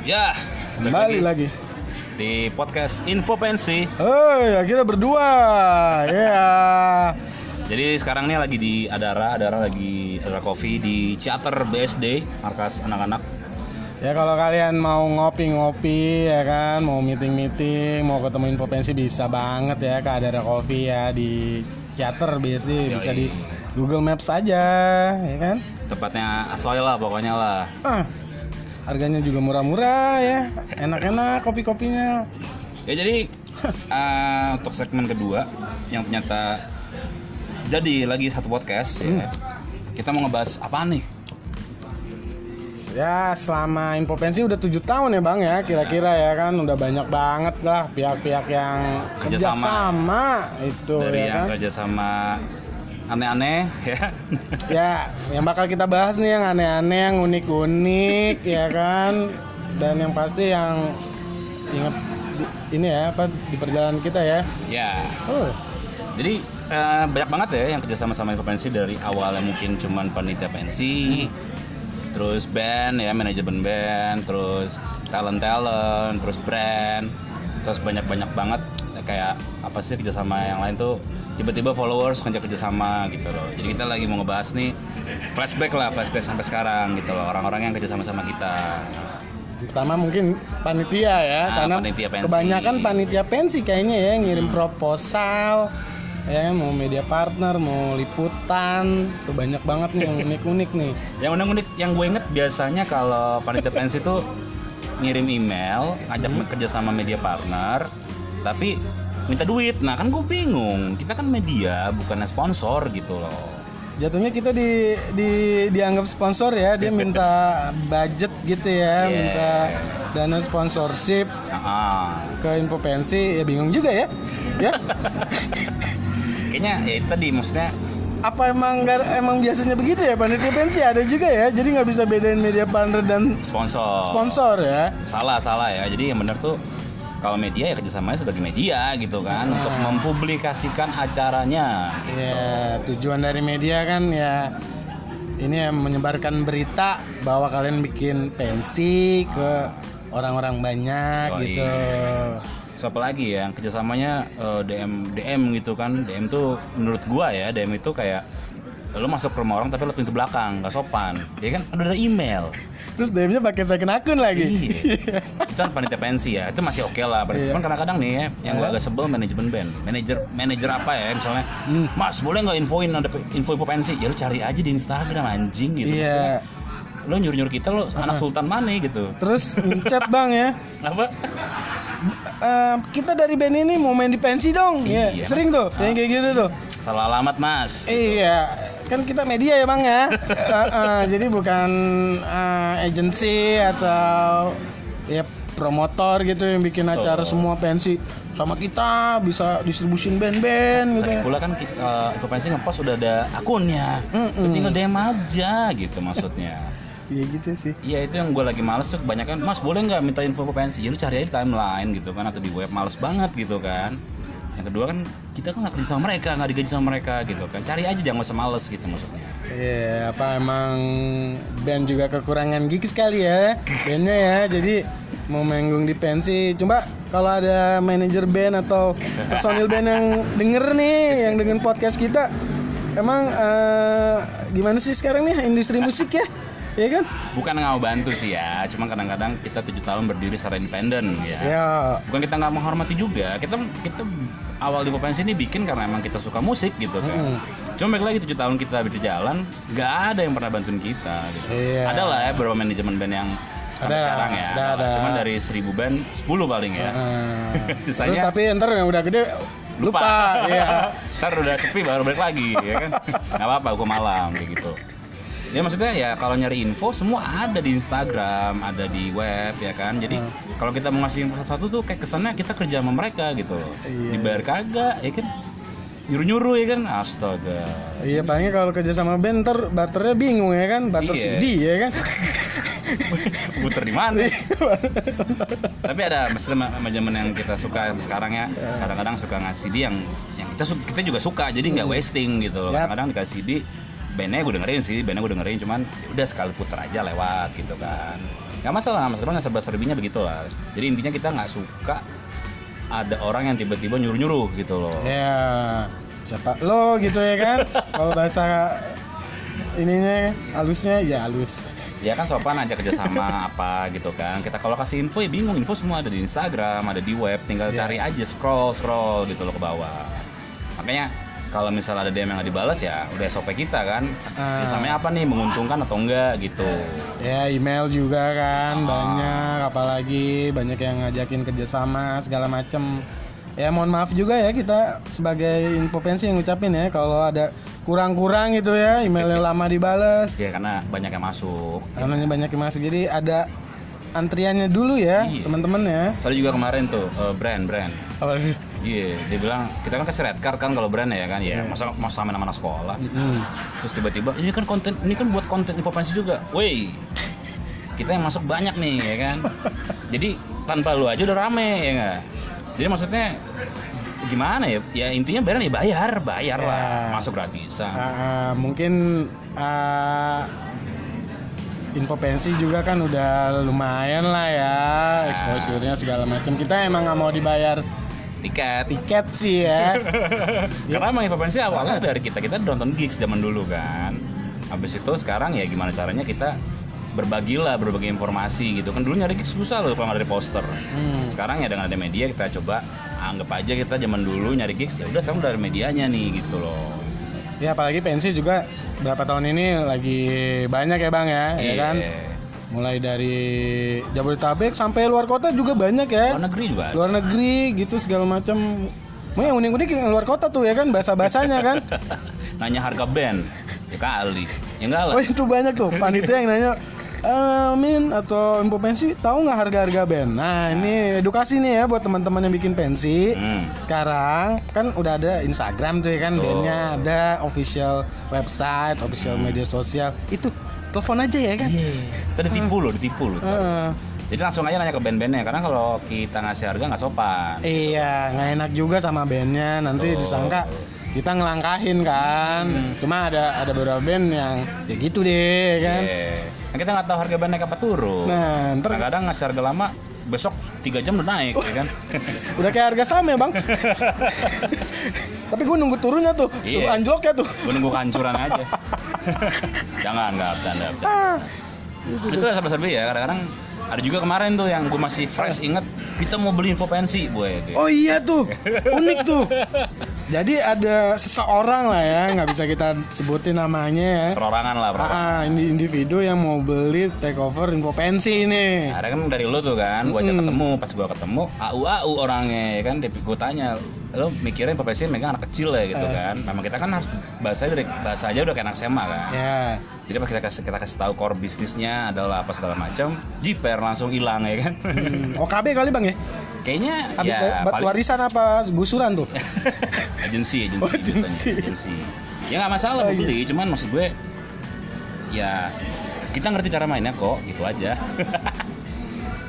Ya, Kembali lagi. di podcast Info Pensi. Hei, akhirnya berdua. Ya. Jadi sekarang nih lagi di Adara, Adara lagi Adara Coffee di Ciater BSD, markas anak-anak. Ya kalau kalian mau ngopi-ngopi ya kan, mau meeting-meeting, mau ketemu info pensi bisa banget ya ke Adara Coffee ya di Chatter BSD bisa di Google Maps aja ya kan. Tepatnya Asoy lah pokoknya lah. Ah, harganya juga murah-murah ya, enak-enak kopi-kopinya. Ya jadi eh, untuk segmen kedua yang ternyata jadi lagi satu podcast ya. Kita mau ngebahas apa nih? Ya selama info pensi udah tujuh tahun ya bang ya kira-kira ya kan udah banyak banget lah pihak-pihak yang Kerjasama. kerjasama itu Dari ya yang kan. kerja sama aneh-aneh ya. Ya yang bakal kita bahas nih yang aneh-aneh yang unik-unik ya kan dan yang pasti yang inget di- ini ya apa di perjalanan kita ya. ya. Oh Jadi eh, banyak banget ya yang kerjasama sama Pensi dari awalnya mungkin cuman panitia pensi, terus band ya manajemen band, terus talent talent, terus brand, terus banyak banyak banget kayak apa sih kerjasama yang lain tuh tiba-tiba followers ngajak kerjasama gitu loh. Jadi kita lagi mau ngebahas nih flashback lah flashback sampai sekarang gitu loh orang-orang yang kerjasama sama kita. pertama mungkin panitia ya Ah, karena panitia pensi. kebanyakan panitia pensi kayaknya ya ngirim proposal ya mau media partner mau liputan tuh banyak banget nih yang unik-unik nih Yang unik-unik yang gue inget biasanya kalau panitia pensi tuh ngirim email ngajak kerja sama media partner, tapi minta duit. Nah kan gue bingung, kita kan media bukan sponsor gitu loh. jatuhnya kita di, di dianggap sponsor ya dia minta budget gitu ya Yeah. minta dana sponsorship Nah, ke info pensi ya bingung juga ya ya kayaknya ya itu tadi maksudnya apa emang emang biasanya begitu ya panitia pensi ada juga ya jadi nggak bisa bedain media partner dan sponsor. sponsor ya Salah salah ya. Jadi yang benar tuh kalau media ya kerjasamanya sebagai media gitu kan untuk mempublikasikan acaranya. Ya, tujuan dari media kan ya ini ya menyebarkan berita bahwa kalian bikin pensi ke orang-orang banyak Yoi. gitu. Siapa lagi ya yang kerjasamanya eh, DM DM gitu kan DM tuh menurut gua ya DM itu kayak lo masuk ke rumah orang tapi lo pintu belakang nggak sopan. Ya kan? Udah ada email. Terus DM-nya pakai second akun lagi. iya. Itu kan panitia pensi ya. Itu masih oke lah. Iya. cuman kadang-kadang nih ya yang gua agak sebel manajemen band. Manajer manajer apa ya misalnya? Mas boleh nggak infoin ada info-info pensi? Ya lo cari aja di Instagram anjing gitu. Iya. Maksudnya, lo nyuruh-nyuruh kita lo anak sultan mana gitu. Terus chat bang ya. apa? "Eh, kita dari band ini mau main di pensi dong. Ya, Iya. sering tuh yang kayak gitu tuh. salah alamat mas. Iya, kan kita media ya bang ya. Eh, eh, jadi bukan eh, agensi atau ya promotor gitu yang bikin acara semua pensi sama kita bisa distribusin band-band gitu. Lagi pula kan ki- eh, info pensi ngepost udah ada akunnya Lo tinggal DM aja gitu maksudnya Iya gitu sih. Iya itu yang gue lagi males tuh kebanyakan Mas boleh nggak minta info pensi Ya lu cari aja di timeline gitu kan Atau di web males banget gitu kan Yang kedua kan kita kan nggak kerja sama mereka nggak digaji sama mereka gitu kan Cari aja jangan usah males gitu maksudnya Iya, apa emang band juga kekurangan gigi sekali ya bandnya ya. Jadi mau manggung di pensi. Coba kalau ada manajer band atau personil band yang denger nih, yang dengan podcast kita, emang eh, gimana sih sekarang nih industri musik ya? Iya kan? Bukan nggak mau bantu sih ya Cuma kadang-kadang kita tujuh tahun berdiri secara independen ya Ya, Bukan kita nggak menghormati juga Kita kita awal di pensi ini bikin karena emang kita suka musik gitu kan Mm. Cuma balik lagi tujuh tahun kita berjalan, nggak ada yang pernah bantuin kita. Gitu. Iya. Ada lah ya beberapa manajemen band yang sampai Ada, sekarang ya. ada, ada. Cuman dari seribu band, 10 paling ya. terus Sisanya tapi ntar yang udah gede lupa, ya. Ntar udah sepi baru balik lagi, ya kan? Nggak apa-apa, gua malam kayak gitu. Ya maksudnya ya kalau nyari info semua ada di Instagram, ada di web ya kan. Jadi Hmm. kalau kita mau ngasih info sesuatu tuh kayak kesannya kita kerja sama mereka gitu. Iya. Dibayar kagak, ya kan? Nyuruh-nyuruh ya kan? Astaga. Iya palingnya kalau kerja sama band ntar barternya bingung ya kan, barter Iya. CD ya kan. Puter di mana? Tapi ada maksudnya manajemen yang kita suka sekarang ya. Kadang-kadang suka ngasih dia yang yang kita kita juga suka. Jadi nggak wasting gitu loh. Kadang-kadang dikasih CD bandnya gue dengerin sih, bandnya gue dengerin cuman ya udah sekali puter aja lewat gitu kan. nggak masalah masalah nggak serba serbinya begitulah jadi intinya kita nggak suka ada orang yang tiba-tiba nyuruh-nyuruh gitu loh Ya, siapa lo gitu ya kan? Kalau bahasa ininya halusnya ya halus. ya kan sopan aja kerjasama apa gitu kan kita kalau kasih info ya bingung info semua ada di Instagram ada di web tinggal Ya. cari aja scroll scroll gitu loh ke bawah makanya kalau misalnya ada DM yang nggak dibalas ya udah SOP kita kan Ah. Kesannya apa nih menguntungkan atau enggak gitu Ya email juga kan Ah. banyak, apalagi banyak yang ngajakin kerjasama segala macem. Ya mohon maaf juga ya kita sebagai infopensi yang ngucapin ya kalau ada kurang-kurang gitu ya emailnya lama dibales, ya karena banyak yang masuk karena banyak yang masuk jadi ada antriannya dulu ya Iya. teman-teman ya. soalnya juga kemarin tuh eh, brand brand Apa Iya, dia bilang kita kan kasih red card kan kalau brand ya kan, ya masa mau sama anak sekolah. Hmm. Terus tiba-tiba ini kan konten, ini kan buat konten infopensi juga. Woi, kita yang masuk banyak nih ya kan. Jadi tanpa lu aja udah rame ya nggak. Jadi maksudnya gimana ya? Ya intinya brand ya bayar, bayar Ya. lah, masuk gratisan. Ah, mungkin ah, info pensi juga kan udah lumayan lah ya exposure-nya segala macam kita emang nggak mau dibayar Tiket. tiket sih ya Karena emang infopensi awalnya dari kita, kita nonton gigs zaman dulu kan. Habis itu sekarang ya gimana caranya kita berbagi lah, berbagi informasi gitu kan dulu nyari gigs susah loh kalau dari poster. Hmm. Sekarang ya dengan ada media kita coba anggap aja kita zaman dulu nyari gigs ya udah sekarang ada medianya nih gitu loh. ya apalagi pensi juga berapa tahun ini lagi banyak ya bang ya ya Iya. kan mulai dari Jabodetabek sampai luar kota juga banyak ya Luar negeri juga luar negeri gitu segala macam mau yang unik-unik yang luar kota tuh ya kan bahasa bahasanya kan Nanya harga band ya kali. Ya enggak lah. Oh itu banyak tuh panitia yang nanya "Eh, Min atau info pensi tahu nggak harga-harga band? Nah ini edukasi nih ya buat teman-teman yang bikin pensi. Hmm. Sekarang kan udah ada Instagram tuh ya kan Betul. bandnya ada official website, official Hmm. media sosial itu telepon aja ya kan? Tadi ditipu loh, ditipu loh. Heeh. Jadi langsung aja nanya ke band-bandnya karena kalau kita ngasih harga nggak sopan. iya nggak enak juga sama bandnya nanti Betul. disangka kita ngelangkahin kan. Cuma ada ada beberapa band yang ya gitu deh kan. Iya. Kan kita nggak tahu harga band naik apa turun. Nah ntar Kadang-kadang ngasih harga lama, besok tiga jam udah naik, ya kan? Udah kayak harga sama ya bang Tapi gue nunggu turunnya tuh Iya. Nunggu anjloknya tuh Gue nunggu kehancuran aja. Jangan, nggak bercanda, bercanda. ah, Itu ya serba-serbi ya. Kadang-kadang ada juga kemarin tuh yang gue masih fresh inget kita mau beli info pensi, boy. Oh iya tuh Unik tuh Jadi ada seseorang lah ya nggak bisa kita sebutin namanya ya. Perorangan lah, perorangan. ah, ini individu yang mau beli take over info pensi ini. Ada kan dari lo tuh kan, gue aja ketemu, pas gue ketemu, au au orangnya ya kan, gue tanya, lo mikirin profesi megang anak kecil ya gitu kan, memang kita kan harus bahasanya dari bahasa aja udah kayak anak SMA kan, Ya. Jadi pas kita kasih kita kasih tahu core bisnisnya adalah apa segala macam, jiper langsung hilang ya kan, hmm, OKB kali bang ya kayaknya Habis ya paling warisan apa gusuran tuh agensi agensi, Oh, agensi. agensi. ya nggak masalah Oh, beli, cuman maksud gue ya kita ngerti cara mainnya kok, gitu aja.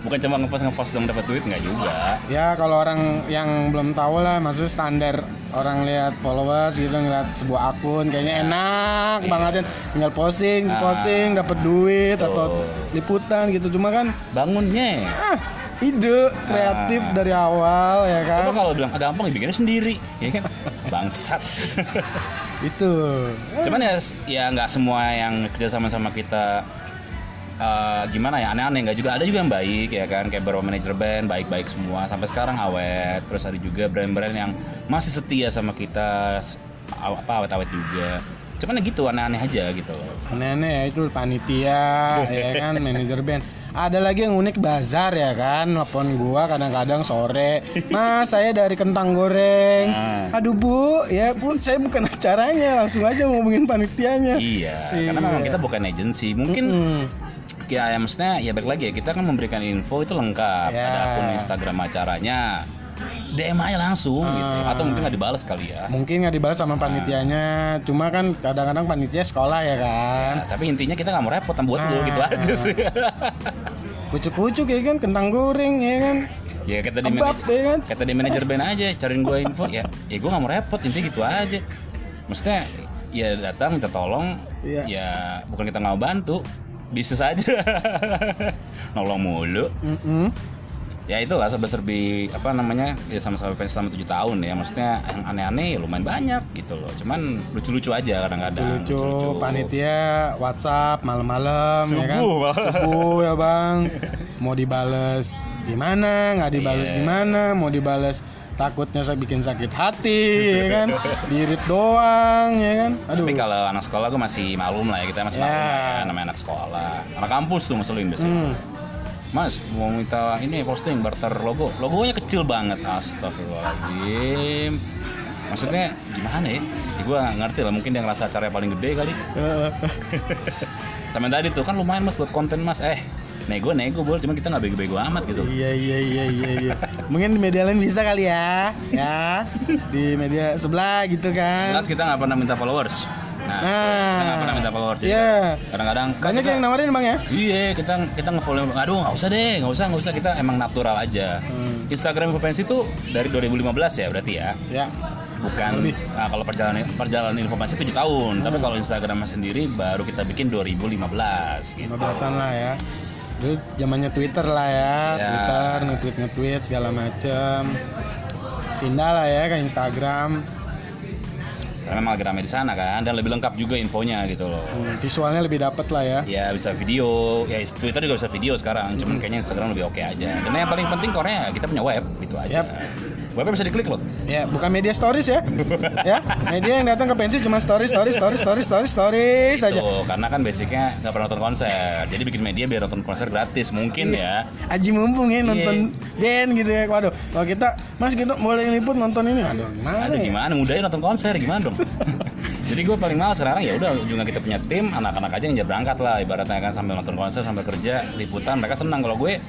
Bukan cuma ngepost ngepost dong dapat duit nggak juga. Ya kalau orang yang belum tahu lah maksudnya standar orang lihat followers gitu ngeliat sebuah akun kayaknya enak banget kan tinggal posting Iya. Ah. posting dapat duit atau Betul. liputan gitu cuma kan Bangunnya. ah ide kreatif Ah. dari awal ya Coba kan? kalau bilang "Ah, gampang dibikinnya sendiri, ya kan? Bangsat. itu. Cuman ya ya nggak semua yang kerja sama sama kita eh, gimana ya aneh-aneh nggak juga. Ada juga yang baik ya kan? Kayak beberapa manajer band baik-baik semua. Sampai sekarang awet. Terus ada juga brand-brand yang masih setia sama kita apa awet-awet juga. Cuman ya gitu aneh-aneh aja gitu. Loh aneh-aneh ya itu panitia ya kan? Manajer band ada lagi yang unik bazar ya kan nelfon gua kadang-kadang sore mas saya dari kentang goreng Ah. aduh bu ya bu saya bukan acaranya langsung aja ngomongin panitianya iya Iya. karena memang kita bukan agensi mungkin Hmm. ya, ya maksudnya ya balik lagi ya kita kan memberikan info itu lengkap Ya. ada akun Instagram acaranya DM aja langsung gitu. Ah. atau mungkin nggak dibalas kali ya. Mungkin nggak dibalas sama panitianya. Cuma kan kadang-kadang panitia sekolah ya kan. Nah, tapi intinya kita nggak mau repot buat lu Ah. gitu aja sih. Kucuk-kucuk ya kan kentang goreng ya kan. Ya kata di kebab manajer ya kan. kata di manajer band aja cariin gue info. Ya ya gue nggak mau repot intinya gitu aja. Maksudnya ya datang minta tolong. Iya. ya bukan kita nggak mau bantu bisnis aja. Nolong mulu. Mm-mm. Ya itulah serba-serbi apa namanya ya sama-sama fans selama tujuh tahun ya. Maksudnya yang aneh-aneh ya lumayan banyak gitu loh. Cuman lucu-lucu aja kadang-kadang lucu panitia WhatsApp malam-malam ya kan? Subuh, ya bang. Mau dibales gimana nggak dibales Iya. gimana mau dibales takutnya saya bikin sakit hati ya kan? Dirit doang ya kan? Aduh. tapi kalau anak sekolah gue masih malum lah ya kita masih Ya. malum lah ya namanya anak sekolah. Anak kampus tuh ngeselin biasanya Hmm. Mas mau minta ini posting barter logo. Logonya kecil banget astagfirullahaladzim. Maksudnya gimana ya, ya gue ngerti lah mungkin dia ngerasa acaranya paling gede kali. Sama tadi tuh kan lumayan mas buat konten mas. Eh nego nego boleh cuma kita nggak bego-bego amat gitu. Iya iya iya iya iya. Mungkin di media lain bisa kali ya. Ya di media sebelah gitu kan. Jelas kita nggak pernah minta followers nah, Nah. kita pernah minta followers jadi Iya. kadang-kadang kan banyak kita- yang nawarin bang ya Iya, kita kita nge-follow. Aduh, nggak usah deh, nggak usah, nggak usah. Kita emang natural aja. Hmm. Instagram Infopensi itu dari 2015 ya berarti ya. ya Bukan Lebih. nah, kalau perjalanan perjalanan Infopensi 7 tahun, tapi kalau Instagramnya sendiri baru kita bikin 2015 gitu. 15-an lah ya Dulu zamannya Twitter lah ya, Ya. Twitter, nge-tweet nge-tweet segala macem Pindah lah ya ke Instagram Karena memang lagi rame di sana kan dan lebih lengkap juga infonya gitu loh. Hmm, Visualnya lebih dapet lah ya Ya bisa video, ya Twitter juga bisa video sekarang, cuman kayaknya Instagram lebih oke aja. Dan yang paling penting Korea kita punya web, itu aja. Yap. Webnya bisa diklik loh. Ya, bukan media stories ya Ya, media yang datang ke pensi cuma stories, stories, stories, stories, stories, stories saja Tuh, karena kan basicnya nggak pernah nonton konser, jadi bikin media biar nonton konser gratis mungkin ya. Aji mumpung ya nonton Iya. band gitu ya Waduh, kalau kita, mas kita boleh liput nonton ini Aduh, gimana Aduh ya? gimana mudahnya nonton konser gimana dong? Jadi gue paling males sekarang ya udah juga kita punya tim anak-anak aja yang jadi berangkat lah ibaratnya kan sambil nonton konser sambil kerja liputan mereka senang kalau gue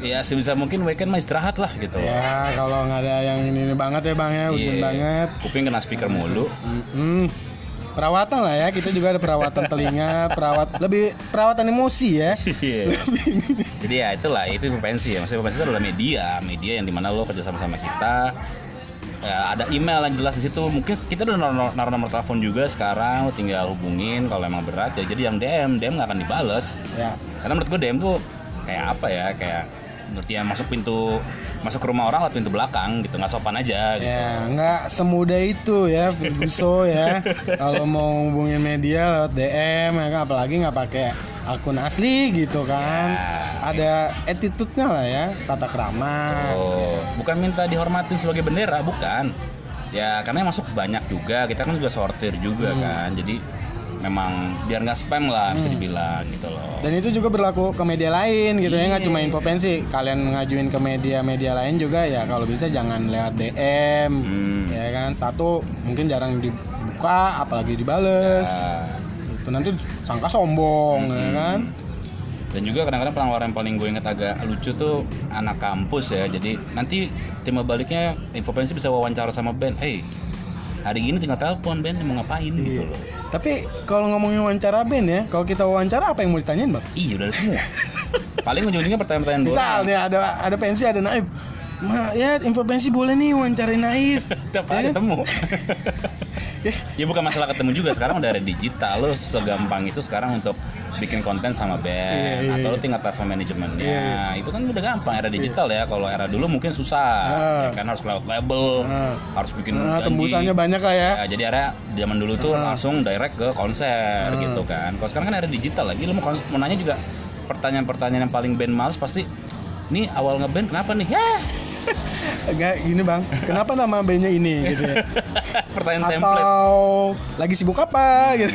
ya sebisa mungkin weekend mah istirahat lah gitu. Ya, kalau nggak ada yang ini, ini banget ya bang ya, Iya. banget Kuping kena speaker mulu. Mm-mm. Perawatan lah ya, kita juga ada perawatan telinga, perawat lebih perawatan emosi ya. Iya. Jadi ya itulah itu pensi ya. Maksudnya pensi itu adalah media, media yang di mana lo kerja sama sama kita. Ya, ada email yang jelas di situ. Mungkin kita udah naruh naruh nomor telepon juga sekarang. Lo tinggal hubungin kalau emang berat ya. Jadi yang DM, DM nggak akan dibales. Ya, Karena menurut gue DM tuh kayak apa ya? Kayak menurut dia masuk pintu masuk ke rumah orang lewat pintu belakang gitu nggak sopan aja gitu. ya nggak semudah itu ya Ferguso ya. Kalau mau hubungin media lewat DM ya kan, apalagi nggak pakai akun asli gitu kan. Ya. Ada attitude-nya lah ya, tata krama. Oh, bukan minta dihormatin sebagai bendera, bukan. Ya karena yang masuk banyak juga, kita kan juga sortir juga Hmm. kan. Jadi memang biar nggak spam lah bisa dibilang gitu loh. Dan itu juga berlaku ke media lain gitu ya, nggak Iya. cuma info pensi. Kalian ngajuin ke media-media lain juga ya kalau bisa jangan lewat DM. Hmm. Ya kan, satu mungkin jarang dibuka, apalagi dibales. Ya. Itu nanti sangka sombong ya Hmm. kan. Dan juga kadang-kadang penawaran yang paling gue inget agak lucu tuh anak kampus ya. Jadi nanti tim baliknya infopensi bisa wawancara sama band. Hey, hari ini tinggal telepon band mau ngapain gitu loh. Tapi kalau ngomongin wawancara band ya, kalau kita wawancara apa yang mau ditanyain bang? Iya udah semua. paling ujung-ujungnya pertanyaan-pertanyaan doang. Misalnya ada ada pensi ada naif. Ma, ya info pensi boleh nih wawancarin naif. Hari Ya. ketemu. Ya. ya bukan masalah ketemu juga sekarang udah ada digital lo segampang itu sekarang untuk bikin konten sama band Iya, iya, atau lo iya. tinggal telepon manajemennya Iya, itu kan udah gampang era digital ya kalau era dulu mungkin susah Ah. ya kan harus lewat label Ah. harus bikin Nah, janji. tembusannya banyak lah ya. Ya, jadi era zaman dulu tuh langsung direct ke konser gitu kan kalau sekarang kan era digital lagi lo mau, mau nanya juga pertanyaan-pertanyaan yang paling band males pasti nih awal ngeband kenapa nih ya Enggak gini bang, kenapa nama bandnya ini gitu ya? pertanyaan template Atau lagi sibuk apa gitu?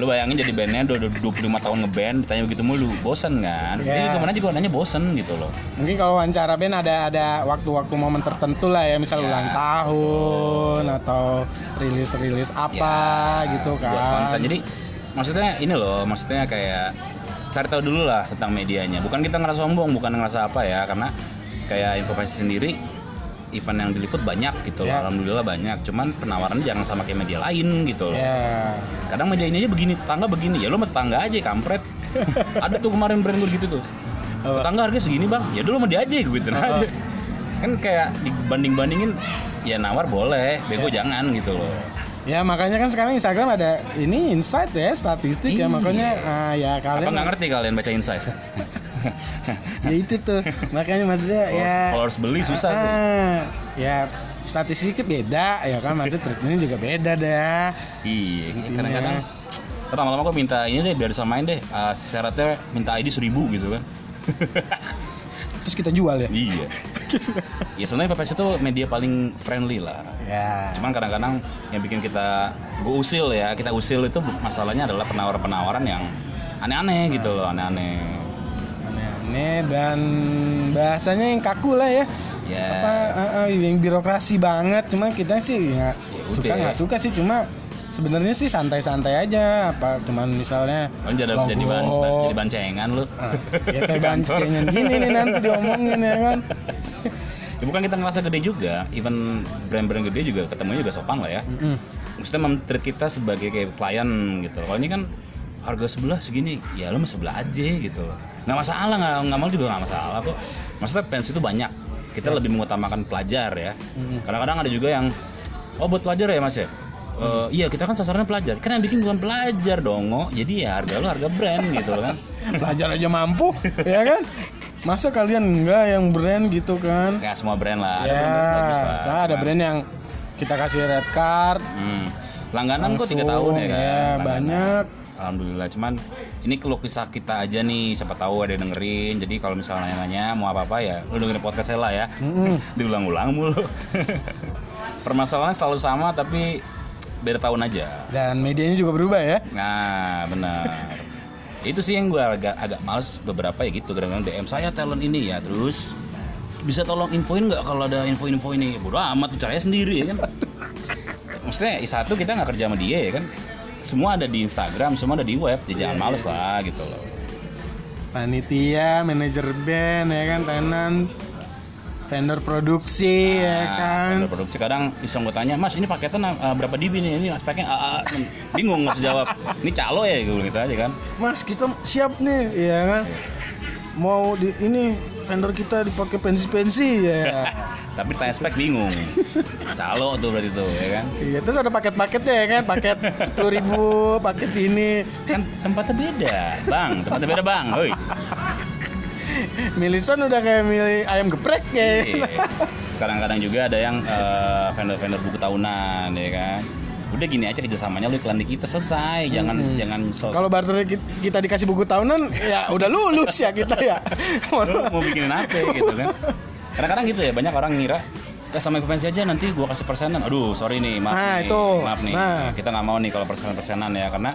Lu bayangin jadi bandnya udah, udah 25 tahun ngeband ditanya begitu mulu, bosen kan? Iya. Jadi ke mana juga nanya bosen gitu loh. Mungkin kalau wawancara band ada ada waktu-waktu momen tertentu lah ya, misal Ya. ulang tahun atau rilis-rilis apa Ya, gitu Buat kan. konten. Jadi maksudnya ini loh, maksudnya kayak cari tahu dulu lah tentang medianya. Bukan kita ngerasa sombong, bukan ngerasa apa ya, karena kayak informasi sendiri event yang diliput banyak gitu loh. Ya. Alhamdulillah banyak. Cuman penawarannya jangan sama kayak media lain gitu loh. Ya. Kadang media ini aja begini, tetangga begini. Ya sama tetangga aja kampret. Ada tuh kemarin brand gue gitu tuh. Apa? Tetangga harganya segini bang, ya dulu sama dia aja gitu aja. Kan kayak dibanding-bandingin ya nawar boleh, bego Ya. jangan gitu loh. Ya makanya kan sekarang Instagram ada ini insight ya statistik ya Iya. makanya ah, ya Apa kalian nggak ngerti kalian baca insight? ya itu tuh. Makanya maksudnya ya Kalau harus beli susah tuh. ah, ya statistiknya beda ya kan? Maksudnya treatmentnya juga beda dah. Iya, kadang-kadang lama-lama gue minta ini deh biar disamain deh. Uh, syaratnya minta ID 1000 gitu kan. Terus kita jual ya? Iya. Ya sebenarnya PPS itu media paling friendly lah. Ya. Cuman kadang-kadang yang bikin kita gue usil ya kita usil itu masalahnya adalah penawaran-penawaran yang aneh-aneh gitu loh aneh-aneh aneh-aneh dan bahasanya yang kaku lah ya. Ya. Apa ah, ah, yang birokrasi banget cuma kita sih nggak Ya suka nggak suka sih cuma sebenarnya sih santai-santai aja. Apa cuman misalnya Kan jadi jadi bahan logo. jadi bancengan lu. Ah, ya kayak bancengan gini nih nanti diomongin ya kan? Ya, bukan kita ngerasa gede juga. Even brand-brand gede juga ketemunya juga sopan lah ya. Mm-mm. maksudnya mentreat kita sebagai kayak klien gitu. Kalau ini kan harga sebelah segini ya mah sebelah aja gitu loh. Nggak masalah nggak nggak mau juga nggak masalah kok. Maksudnya pensi itu banyak. Kita lebih mengutamakan pelajar ya. Kadang-kadang ada juga yang oh buat pelajar ya mas ya? Eh, iya kita kan sasarannya pelajar. Kan yang bikin bukan pelajar dong oh. jadi ya harga lu harga brand gitu kan. Belajar aja mampu ya kan? Masa kalian enggak yang brand gitu kan? Nggak semua brand lah ada ya brand bagus lah nah, ada brand yang kita kasih red card Hmm. Langganan kok tiga langsung, tahun ya kan? ya, Langganan. banyak Alhamdulillah, cuman ini keluh kisah kita aja nih, siapa tahu ada yang dengerin. Jadi kalau misalnya nanya mau apa-apa ya, lu dengerin podcast saya lah ya. Mm-mm. Diulang-ulang mulu. Permasalahannya selalu sama tapi beda tahun aja. dan medianya juga berubah ya Nah, benar. Itu sih yang gue agak agak males beberapa ya gitu kadang-kadang DM saya talent ini ya terus bisa tolong infoin nggak kalau ada info-info ini bodo amat percaya sendiri ya kan maksudnya satu kita nggak kerja sama dia ya kan semua ada di Instagram semua ada di web. Jadi jangan males lah gitu loh. Panitia manajer band ya kan tenan. Vendor produksi ya Nah, kan. vendor produksi kadang iseng gue tanya mas ini paketnya uh, berapa dB nih? Ini speknya AA bingung nggak jawab. Ini calo ya? Gue gitu aja kan. Mas kita siap nih ya kan. Mau di ini vendor kita dipakai pensi-pensi ya. Tapi tanya spek bingung. Calo tuh berarti tuh ya kan? Iya terus ada paket-paketnya ya kan? Paket sepuluh ribu paket ini. Kan tempatnya beda bang. Tempatnya beda bang. Hoi. milisan udah kayak milih ayam geprek ya. Iya. sekarang kadang juga ada yang eh, vendor-vendor buku tahunan ya kan udah gini aja kerjasamanya lu iklan di kita selesai. Jangan jangan so kalau barter ki- kita dikasih buku tahunan ya udah lulus ya kita ya. Lu mau bikin apa gitu kan? Kadang-kadang gitu ya banyak orang ngira ya sama pensi aja nanti gua kasih persenan. Aduh sorry nih maaf Nah, nih itu. maaf nih. Nah. kita nggak mau nih kalau persenan-persenan ya karena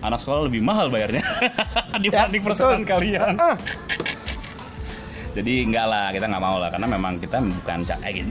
anak sekolah lebih mahal bayarnya Ya, dibanding persenan betul. kalian. Ah, jadi enggak lah kita nggak mau lah. Karena memang kita bukan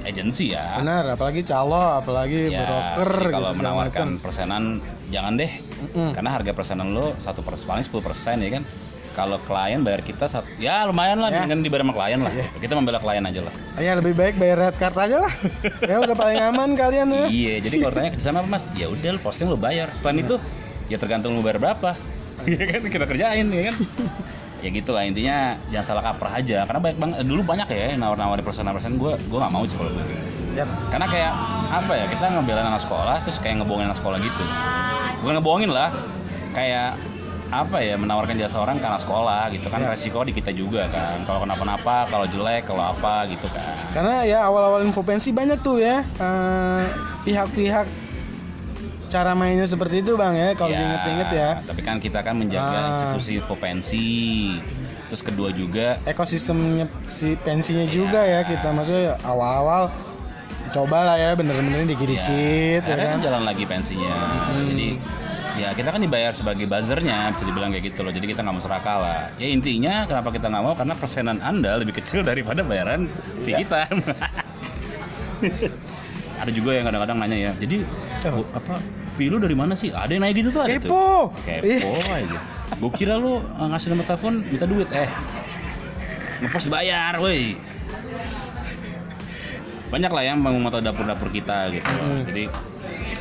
agensi ya. Benar apalagi calo apalagi Ya, broker kalau gitu segala menawarkan macam. persenan jangan deh. Mm-mm. karena harga persenan lo satu persen paling 10 persen ya kan? Kalau klien bayar kita satu ya lumayan lah Ya. dengan dibayar sama klien lah. Gitu. kita membela klien aja lah. Ya lebih baik bayar red card aja lah. Ya udah paling aman kalian ya. Iya jadi kalau tanya kerjasama apa mas ya udah posting lo bayar. Selain itu ya tergantung lo bayar berapa. Ya kan? Kita kerjain ya kan ya gitu lah intinya jangan salah kaprah aja karena banyak banget dulu banyak ya yang nawar-nawarin persenan-persenan gue gue nggak mau sih kalau gitu Yap. karena kayak apa ya kita ngebelain anak sekolah terus kayak ngebohongin anak sekolah gitu bukan ngebohongin lah kayak apa ya menawarkan jasa orang anak sekolah gitu kan Ya. resiko di kita juga kan kalau kenapa-napa kalau jelek kalau apa gitu kan karena ya awal-awal info pensi banyak tuh ya eh, pihak-pihak cara mainnya seperti itu bang ya kalau diinget-inget ya. tapi kan kita kan menjaga Ah. institusi info pensi terus kedua juga ekosistemnya si pensinya juga ya kita maksudnya awal-awal coba lah ya bener-bener dikit-dikit ya, akhirnya kan? jalan lagi pensinya. Jadi ya kita kan dibayar sebagai buzzernya bisa dibilang kayak gitu loh. Jadi kita nggak mau serakah lah. Ya intinya kenapa kita nggak mau? Karena persenan anda lebih kecil daripada bayaran fee kita. Ada juga yang kadang-kadang nanya ya jadi Oh. apa lu dari mana sih? Ada yang nanya gitu tuh ada tuh. Kepo kepo aja. Gue kira lu uh, ngasih nomor telepon minta duit eh. Ngepost bayar woi. Banyak lah yang mau tahu dapur-dapur kita gitu. Hmm. jadi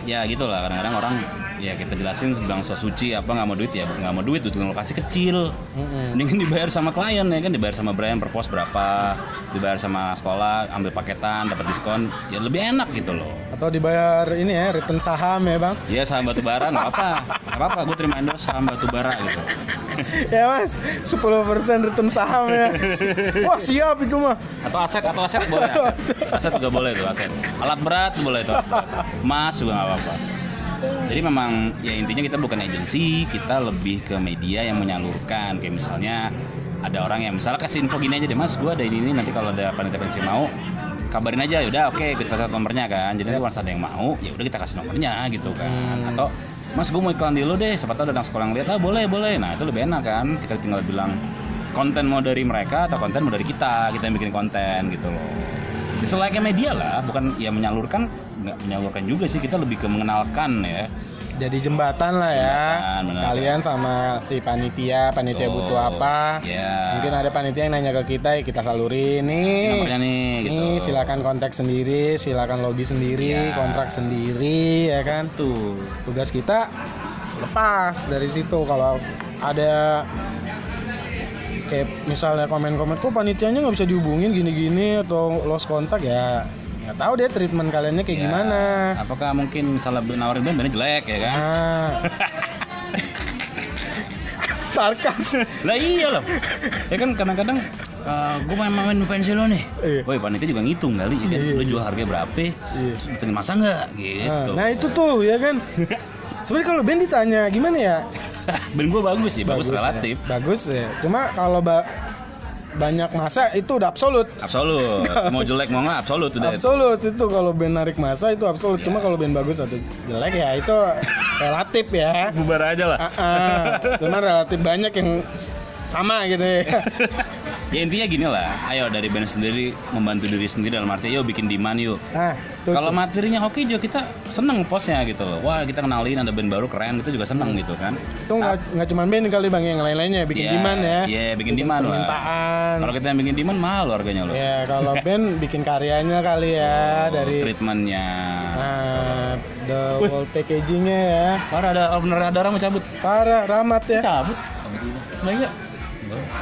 ya gitulah kadang-kadang orang ya kita jelasin bilang so suci apa nggak mau duit ya nggak mau duit tuh lokasi kecil Mm-mm. mendingan dibayar sama klien ya kan dibayar sama brand per pos berapa dibayar sama sekolah ambil paketan dapat diskon ya lebih enak gitu loh Atau dibayar ini ya, return saham ya bang? Iya saham batu bara nggak apa nggak apa gue terima endorse saham batu bara gitu ya mas, 10% return saham ya. Wah siap itu mah. atau aset atau aset boleh aset aset juga boleh tuh aset alat berat boleh tuh emas juga nggak apa-apa jadi memang ya intinya kita bukan agensi kita lebih ke media yang menyalurkan. Kayak misalnya ada orang yang misalnya kasih info gini aja deh mas gue ada ini, ini nanti kalau ada panitia pensi mau kabarin aja. Yaudah oke kita catat nomornya kan. Jadi nanti once ada yang mau ya udah kita kasih nomornya gitu kan. Atau mas gue mau iklan di lo deh siapa tahu ada anak sekolah yang lihat ah boleh boleh. Nah itu lebih enak kan. Kita tinggal bilang konten mau dari mereka atau konten mau dari kita? Kita yang bikin konten gitu loh. Ya, selayaknya media lah bukan ya menyalurkan nggak menyalurkan juga sih kita lebih ke mengenalkan ya Jadi jembatan lah ya. Jembatan, benar. Kalian sama si panitia, panitia Tuh, butuh apa? ya Mungkin ada panitia yang nanya ke kita, ya kita salurin nih. nomornya nih gitu Nih silakan kontak sendiri, silakan lobby sendiri, Iya. kontrak sendiri, ya kan? tuh Tugas kita lepas dari situ kalau ada kayak misalnya komen-komen kok panitianya nggak bisa dihubungin gini-gini atau lost kontak ya nggak tahu deh treatment kaliannya kayak Ya, gimana. apakah mungkin misalnya nawarin band bandnya jelek ya kan? Ah. Sarkas. Lah iya loh. Ya kan kadang-kadang gue main main pensil lo nih. Iya. Woi panitia juga ngitung kali ya kan? Iya, lo jual harga berapa? Iya. terus masa nggak? Gitu. nah, nah itu tuh ya kan? Sebenarnya kalau band ditanya gimana ya? Band gue bagus sih bagus, ya. relatif. Bagus ya. Cuma kalau ba- banyak masa itu udah absolut. Absolut. Mau jelek mau nggak absolut udah. Absolut. Itu kalau band narik masa itu absolut. Cuma kalau band bagus atau jelek ya itu relatif ya. Bubar aja lah. Ah, ah. cuma relatif banyak yang sama gitu ya. Ya intinya gini lah. Ayo dari band sendiri membantu diri sendiri dalam arti yuk bikin demand yuk. Nah kalau materinya oke juga kita seneng postnya gitu loh. Wah kita kenalin ada band baru keren itu juga seneng gitu kan. Itu nggak nggak cuma band kali bang yang lain-lainnya bikin Iya, demand ya. iya, bikin demand, Wak. permintaan. Kalau kita yang bikin demand mahal harganya loh. Ya kalau band bikin karyanya kali ya dari treatmentnya. Ah, the whole packagingnya ya. Parah ada owner ada orang mau cabut. Parah ramat ya. Cabut. Sebenarnya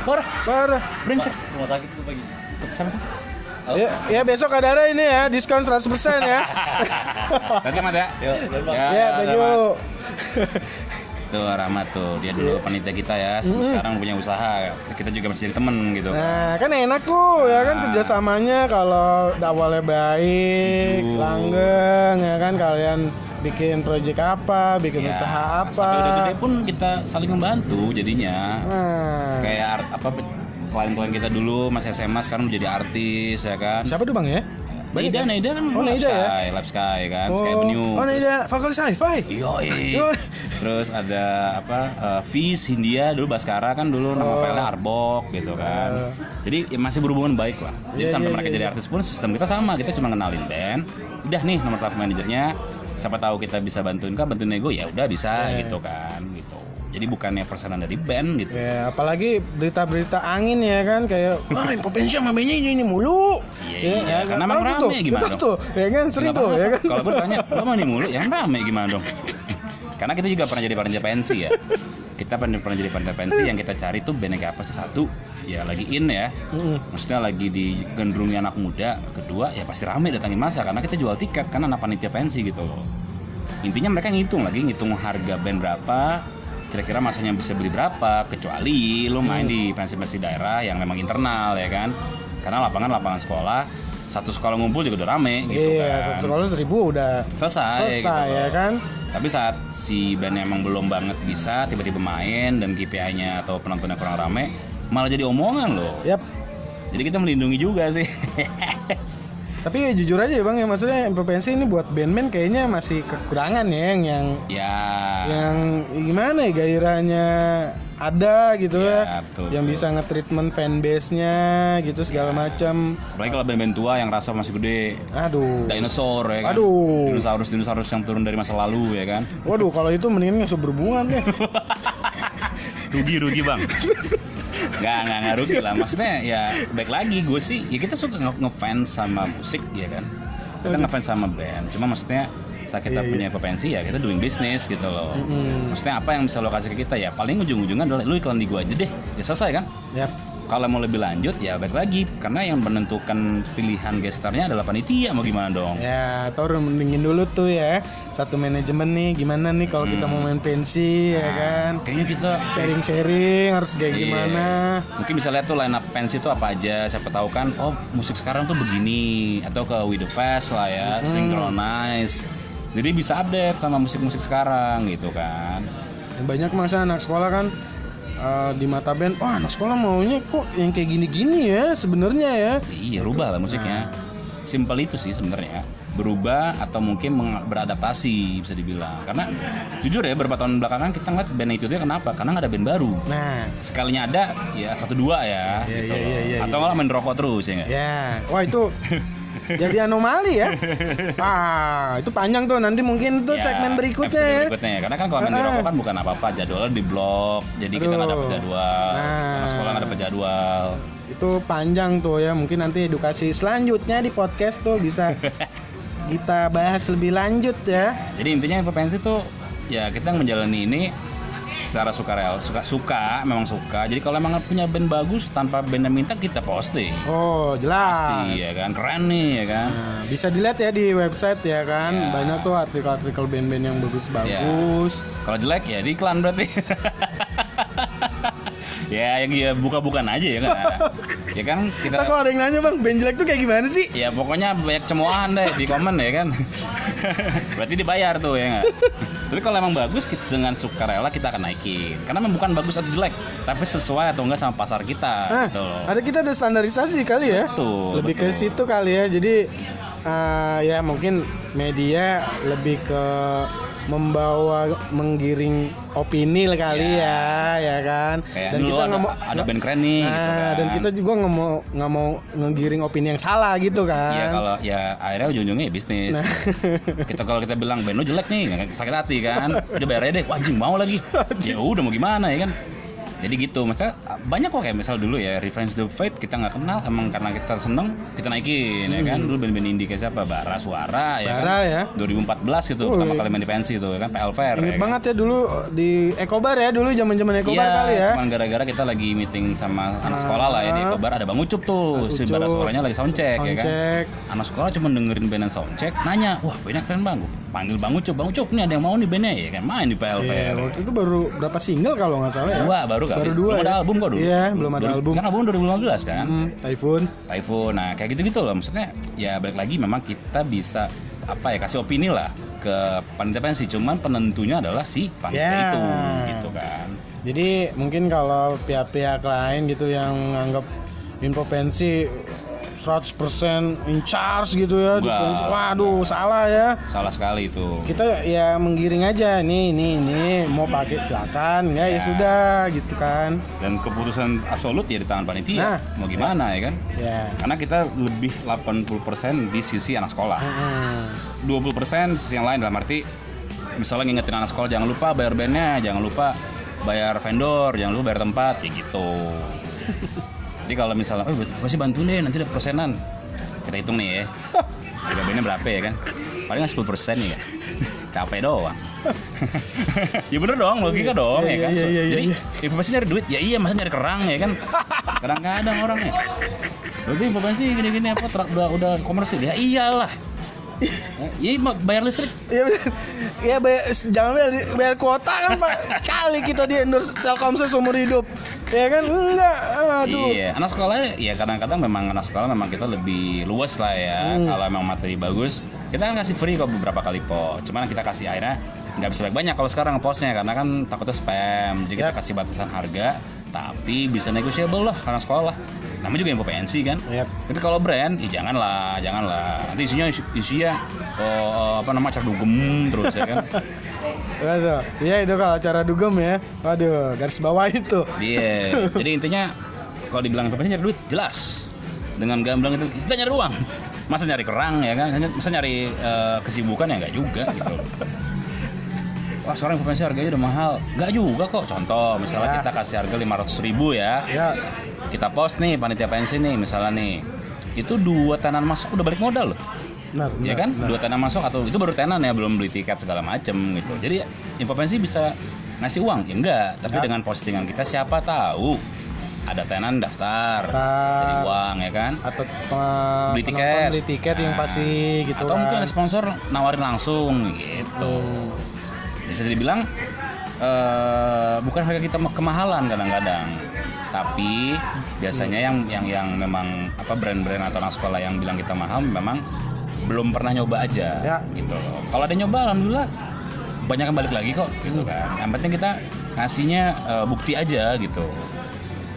parah. Parah. Brengsek. Rumah sakit gue pagi. Sama sama ya, ya besok ada ada ini ya diskon 100% ya. Mat ya. Ya thank you. tuh Rahmat tuh dia dulu panitia kita ya sekarang punya usaha. Kita juga masih jadi temen gitu. Nah, kan enak tuh ya kan Nah. kerjasamanya kalau awalnya baik, Setuju. langgeng ya kan kalian bikin proyek apa, bikin Ya, usaha apa. sampai udah gede pun kita saling membantu jadinya Nah, kayak art, apa klien-klien kita dulu masih SMA sekarang menjadi artis ya kan siapa tuh bang ya? Naida, Naida kan Oh, Naida ya? Sky, Lab Sky kan, Sky Avenue. oh, ini ada fakultas sci-fi. Yoi. Terus ada apa? Uh, Fis Hindia dulu Baskara kan dulu nama Oh. filenya Arbok gitu kan. Jadi ya masih berhubungan baik lah. Jadi Iya, sampai iya, mereka iya, jadi artis pun sistem kita sama. Kita cuma kenalin band. Udah nih nomor telepon manajernya. Siapa tahu kita bisa bantuin kah bantuin nego ya udah bisa Iya. gitu kan gitu. Jadi bukannya persenan dari band gitu. Ya, apalagi berita-berita angin ya kan kayak wah impotensi sama bandnya ini, ini mulu. Iya, Ya, iya. ya, Karena nggak emang tahu tuh, rame gimana tahu tuh, ya kan sering tuh ya kan. Kalau gue tanya, lo nih mulu, yang rame gimana dong? Karena kita juga pernah jadi panitia pensi ya. Kita pernah, pernah jadi panitia pensi yang kita cari tuh band apa sih? Satu, ya lagi in ya. Mm-mm. Maksudnya lagi digandrungi anak muda. Kedua, ya pasti rame datangin masa karena kita jual tiket karena anak panitia pensi gitu loh. Intinya mereka ngitung lagi, ngitung harga band berapa, kira-kira masanya bisa beli berapa, kecuali lo main di pensi-pensi daerah yang memang internal ya kan. Karena lapangan-lapangan sekolah, satu sekolah ngumpul juga udah rame gitu Iya, kan. satu sekolah seribu udah Selesai, selesai gitu ya loh. kan. Tapi saat si band emang belum banget bisa tiba-tiba main dan KPI-nya atau penontonnya kurang rame, malah jadi omongan loh. Yap. Jadi kita melindungi juga sih. Tapi ya jujur aja ya bang ya maksudnya MPPNC ini buat band-band kayaknya masih kekurangan ya yang yang ya. yang gimana ya gairahnya ada gitu Ya, ya, betul, yang betul. bisa nge-treatment fanbase-nya gitu segala macam. Apalagi kalau band-band tua yang rasa masih gede. Aduh. Dinosaur ya kan. Aduh. Dinosaurus dinosaurus yang turun dari masa lalu ya kan. Waduh, kalau itu mendingan nggak usah berhubungan deh. rugi rugi bang nggak nggak nggak rugi lah. Maksudnya ya baik lagi gue sih ya kita suka nge- ngefans sama musik ya kan? Kita ngefans sama band. Cuma maksudnya saat kita Iya, punya potensi ya kita doing business gitu loh. Maksudnya apa yang bisa lo kasih ke kita? Ya paling ujung-ujungnya adalah lu iklan di gua aja deh. Ya selesai kan? Yap. Kalau mau lebih lanjut ya baik lagi. Karena yang menentukan pilihan gestarnya adalah panitia mau gimana dong? Ya, atau mendingin dulu tuh ya. Satu manajemen nih, gimana nih kalau kita mau main pensi ya kan? kayaknya kita Sharing-sharing harus kayak Iya. gimana? mungkin bisa lihat tuh line up pensi itu apa aja. Siapa tahu kan oh musik sekarang tuh begini. Atau ke with the fest lah ya synchronize. Jadi bisa update sama musik-musik sekarang gitu kan. Banyak masa anak sekolah kan eh, di mata band, wah anak sekolah maunya kok yang kayak gini-gini ya sebenarnya ya. iya rubah lah musiknya. Simpel itu sih sebenarnya. Berubah atau mungkin beradaptasi bisa dibilang. Karena jujur ya beberapa tahun belakangan kita ngeliat band itu tuh kenapa? Karena nggak ada band baru. Nah, sekalinya ada ya satu dua ya Iya, gitu iya, loh. iya, iya, atau malah main rokok terus ya nggak? Ya, wah itu jadi anomali ya. Ah, itu panjang tuh nanti mungkin tuh Ya, segmen berikutnya ya. berikutnya ya. Karena kan kalau main di Ah. rokok kan bukan apa-apa, jadwalnya di blok. Jadi kita nggak dapat Aduh. jadwal. Nah. Karena sekolah nggak dapat jadwal. Itu panjang tuh ya. Mungkin nanti edukasi selanjutnya di podcast tuh bisa kita bahas lebih lanjut ya. Jadi intinya FPNC tuh ya kita menjalani ini secara sukarela, suka suka, memang suka. Jadi kalau emang punya band bagus tanpa band yang minta kita posting. Oh, jelas. Pasti ya kan, keren nih ya kan. Nah, bisa dilihat ya di website ya kan. Ya. Banyak tuh artikel-artikel band-band yang bagus-bagus. Kalau jelek ya di iklan berarti. ya yang ya buka-bukan aja ya kan. ya kan kita Nah, kalau ada yang nanya bang, band jelek tuh kayak gimana sih? Ya pokoknya banyak cemoohan deh di komen ya kan. Berarti dibayar tuh ya nggak. Tapi kalau emang bagus kita dengan sukarela kita akan naikin. Karena memang bukan bagus atau jelek, tapi sesuai atau enggak sama pasar kita Nah, gitu loh. ada kita ada standarisasi kali ya. Betul, lebih ke betul. situ kali ya. Jadi eh, ya mungkin media lebih ke membawa menggiring opini kali ya, ya kan. Kayak dulu ada, ada band keren nih Nah, gitu kan. dan kita juga nggak mau nggak mau ngegiring opini yang salah gitu kan. Ya kalau ya akhirnya ujung-ujungnya ya bisnis. Nah. kita kalau kita bilang band lo jelek nih, sakit hati kan. Udah bayar aja deh, wajib mau lagi. ya udah mau gimana ya kan. Jadi gitu, maksudnya banyak kok kayak misal dulu ya Revenge the Fate kita nggak kenal emang karena kita seneng kita naikin ya kan dulu band-band indie kayak siapa Bara Suara ya Hmm. Bara kan ya. 2014 gitu Wih. pertama kali main di pensi itu ya kan PL Fair Ingat ya kan? banget ya dulu di Ekobar ya dulu zaman-zaman Ekobar Iya, kali ya. cuman gara-gara kita lagi meeting sama anak sekolah lah ya di Ah. Ekobar ada Bang Ucup tuh, si Ucup. Bara Suaranya lagi soundcheck, ya kan. Soundcheck. Anak sekolah cuma dengerin band yang soundcheck, nanya, wah bandnya keren bang, panggil Bang Ucup, Bang Ucup nih ada yang mau nih bandnya ya kan main di PL Iya, Fair. waktu itu baru berapa single kalau nggak salah ya? Dua baru kali. Baru dua belum ada ya? album kok dulu. Iya, belum ada album. Kan album 2015 kan. Hmm, Typhoon. Typhoon. Nah, kayak gitu-gitu loh. Maksudnya ya balik lagi memang kita bisa apa ya kasih opini lah ke panitia pensi. Cuman penentunya adalah si panitia Ya. itu gitu kan. Jadi mungkin kalau pihak-pihak lain gitu yang nganggap info pensi 100% in charge gitu ya. Enggak. Waduh, salah ya. Salah sekali itu. Kita ya menggiring aja nih, nih, nih mau pakai silakan, ya, ya Ya. sudah gitu kan. Dan keputusan absolut ya di tangan panitia. Nah. Mau gimana ya kan? Ya. Karena kita lebih 80% di sisi anak sekolah. Hmm. 20% di sisi yang lain dalam arti misalnya ngingetin anak sekolah jangan lupa bayar bandnya, jangan lupa bayar vendor, jangan lupa bayar tempat kayak gitu. Jadi kalau misalnya, oh pasti bantu deh nanti ada persenan. Kita hitung nih ya. Harga bandnya berapa ya kan? Paling 10 persen ya. Capek doang. ya bener dong, logika dong Iya, ya kan. iya, iya, iya, Jadi iya. informasi nyari duit, ya iya masa nyari kerang ya kan. Kadang-kadang orangnya. Berarti informasi gini-gini apa tra- udah udah komersil ya iyalah. Iya bayar listrik Ya bener. Ya bayar, jangan bayar, bayar kuota kan Pak. Kali kita di endorse Telkomsel seumur hidup. Ya kan enggak. Aduh. Iya, anak sekolah ya kadang-kadang memang anak sekolah memang kita lebih luas lah ya. Hmm. Kalau emang materi bagus, kita kan kasih free kok beberapa kali post. Cuman kita kasih akhirnya nggak bisa banyak kalau sekarang postnya karena kan takutnya spam. Jadi kita Yap. kasih batasan harga, tapi bisa negotiable lah karena sekolah. Namanya juga info pensi kan. Yap. Tapi kalau brand, ya janganlah, janganlah. Nanti isinya isinya oh, apa nama cat dugem terus ya kan. Waduh. Iya itu kalau acara dugem ya. Waduh, garis bawah itu. Iya. Jadi intinya kalau dibilang investasi nyari duit jelas. Dengan gamblang itu kita nyari uang. Masa nyari kerang ya kan? Masa nyari eh, kesibukan ya nggak juga gitu. Wah sekarang investasi harganya udah mahal. Nggak juga kok. Contoh misalnya Ya. kita kasih harga 500 ribu ya. Ya. Kita post nih panitia pensi nih misalnya nih. Itu dua tenan masuk udah balik modal loh. Benar, ya benar, kan benar. dua tenan masuk atau itu baru tenan ya belum beli tiket segala macem gitu jadi info pensi bisa ngasih uang ya enggak tapi Enggak. dengan postingan kita siapa tahu ada tenan daftar Daftar. jadi uang ya kan atau uh, beli tiket beli tiket yang Nah, pasti gitu atau kan. mungkin ada sponsor nawarin langsung gitu Hmm. Bisa dibilang eh, bukan harga kita kemahalan kadang-kadang tapi biasanya yang yang yang memang apa brand-brand atau anak sekolah yang bilang kita mahal memang belum pernah nyoba aja Ya. gitu loh kalau ada nyoba alhamdulillah banyak yang balik lagi kok gitu kan yang penting kita ngasihnya eh, bukti aja gitu